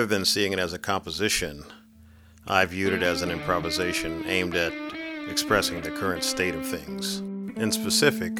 Rather than seeing it as a composition, I viewed it as an improvisation aimed at expressing the current state of things. In specific,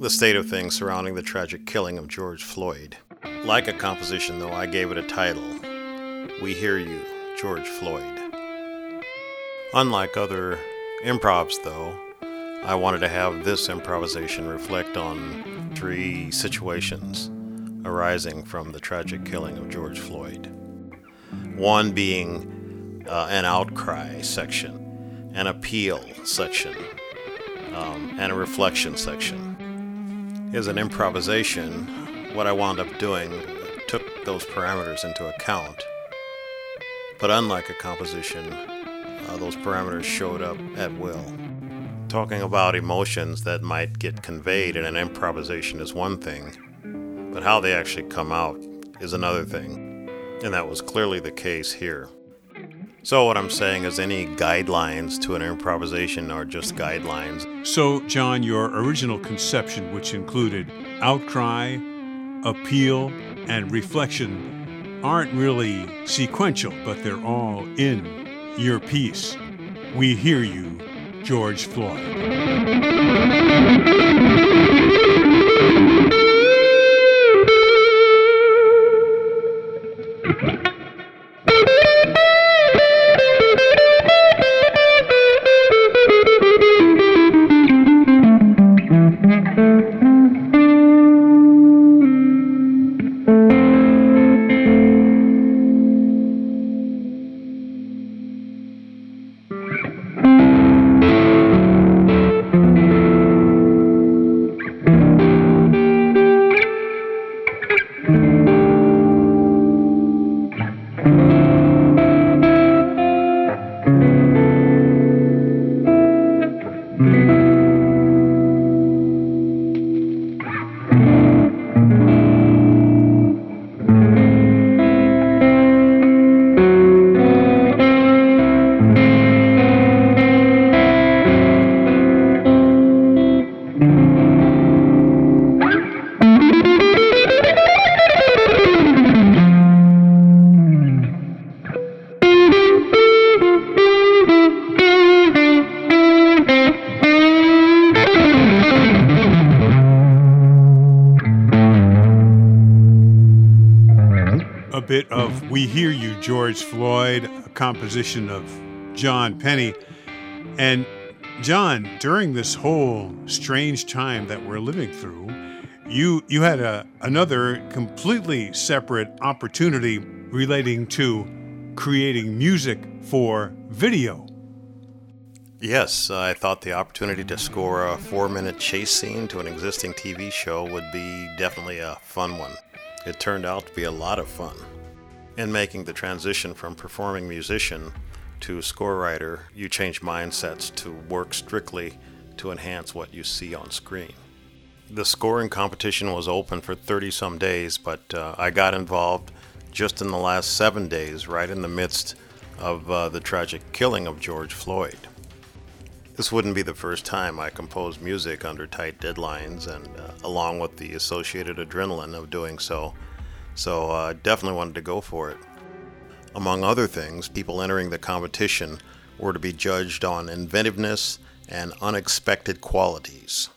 the state of things surrounding the tragic killing of George Floyd. Like a composition, though, I gave it a title We Hear You, George Floyd. Unlike other improvs, though, I wanted to have this improvisation reflect on three situations arising from the tragic killing of George Floyd. One being uh, an outcry section, an appeal section, um, and a reflection section. As an improvisation, what I wound up doing took those parameters into account. But unlike a composition, uh, those parameters showed up at will. Talking about emotions that might get conveyed in an improvisation is one thing, but how they actually come out is another thing. And that was clearly the case here. So, what I'm saying is, any guidelines to an improvisation are just guidelines. So, John, your original conception, which included outcry, appeal, and reflection, aren't really sequential, but they're all in your piece. We hear you, George Floyd. Bit of We Hear You, George Floyd, a composition of John Penny. And John, during this whole strange time that we're living through, you you had a another completely separate opportunity relating to creating music for video. Yes, I thought the opportunity to score a four minute chase scene to an existing TV show would be definitely a fun one. It turned out to be a lot of fun. In making the transition from performing musician to score writer, you change mindsets to work strictly to enhance what you see on screen. The scoring competition was open for 30 some days, but uh, I got involved just in the last seven days, right in the midst of uh, the tragic killing of George Floyd. This wouldn't be the first time I composed music under tight deadlines and uh, along with the associated adrenaline of doing so. So I uh, definitely wanted to go for it. Among other things, people entering the competition were to be judged on inventiveness and unexpected qualities.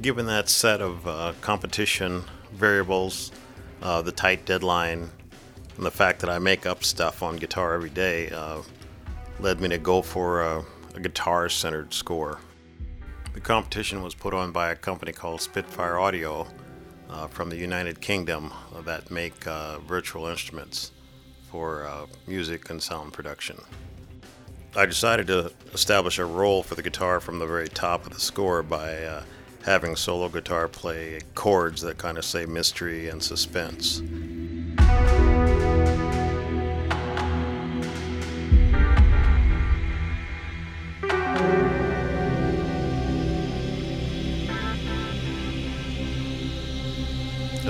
Given that set of uh, competition variables, uh, the tight deadline, and the fact that I make up stuff on guitar every day, uh, led me to go for a a guitar centered score. The competition was put on by a company called Spitfire Audio uh, from the United Kingdom that make uh, virtual instruments for uh, music and sound production. I decided to establish a role for the guitar from the very top of the score by uh, having solo guitar play chords that kind of say mystery and suspense.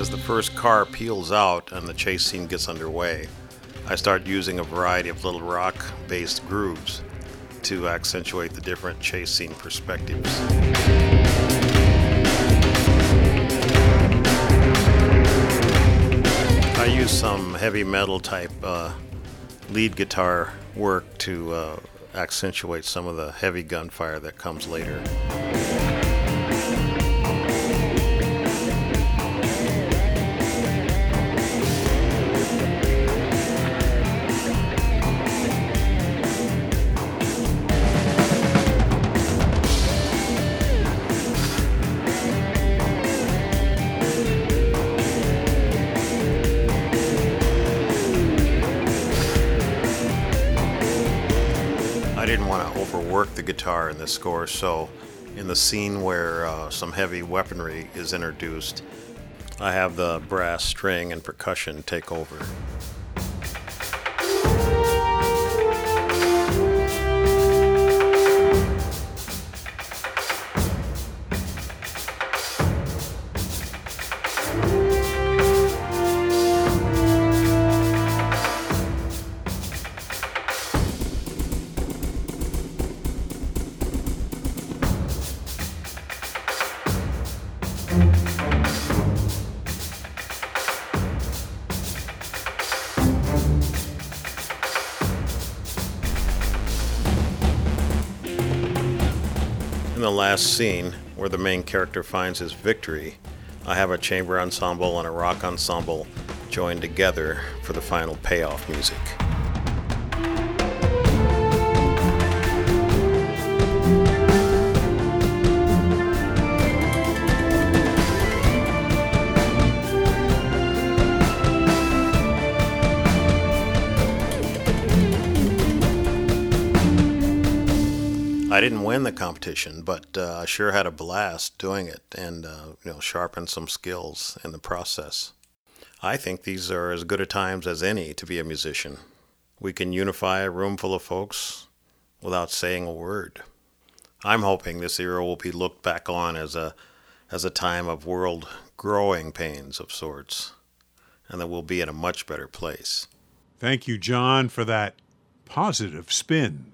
As the first car peels out and the chase scene gets underway, I start using a variety of little rock based grooves to accentuate the different chase scene perspectives. I use some heavy metal type uh, lead guitar work to uh, accentuate some of the heavy gunfire that comes later. The guitar in this score, so in the scene where uh, some heavy weaponry is introduced, I have the brass string and percussion take over. In the last scene, where the main character finds his victory, I have a chamber ensemble and a rock ensemble joined together for the final payoff music. I didn't win the competition, but uh, I sure had a blast doing it and uh, you know sharpened some skills in the process. I think these are as good a times as any to be a musician. We can unify a room full of folks without saying a word. I'm hoping this era will be looked back on as a as a time of world growing pains of sorts, and that we'll be in a much better place. Thank you, John, for that positive spin.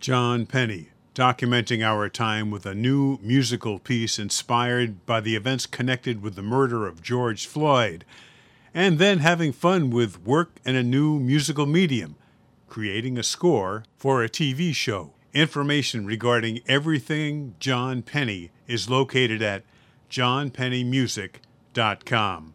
John Penny, documenting our time with a new musical piece inspired by the events connected with the murder of George Floyd, and then having fun with work in a new musical medium, creating a score for a TV show. Information regarding everything John Penny is located at johnpennymusic.com.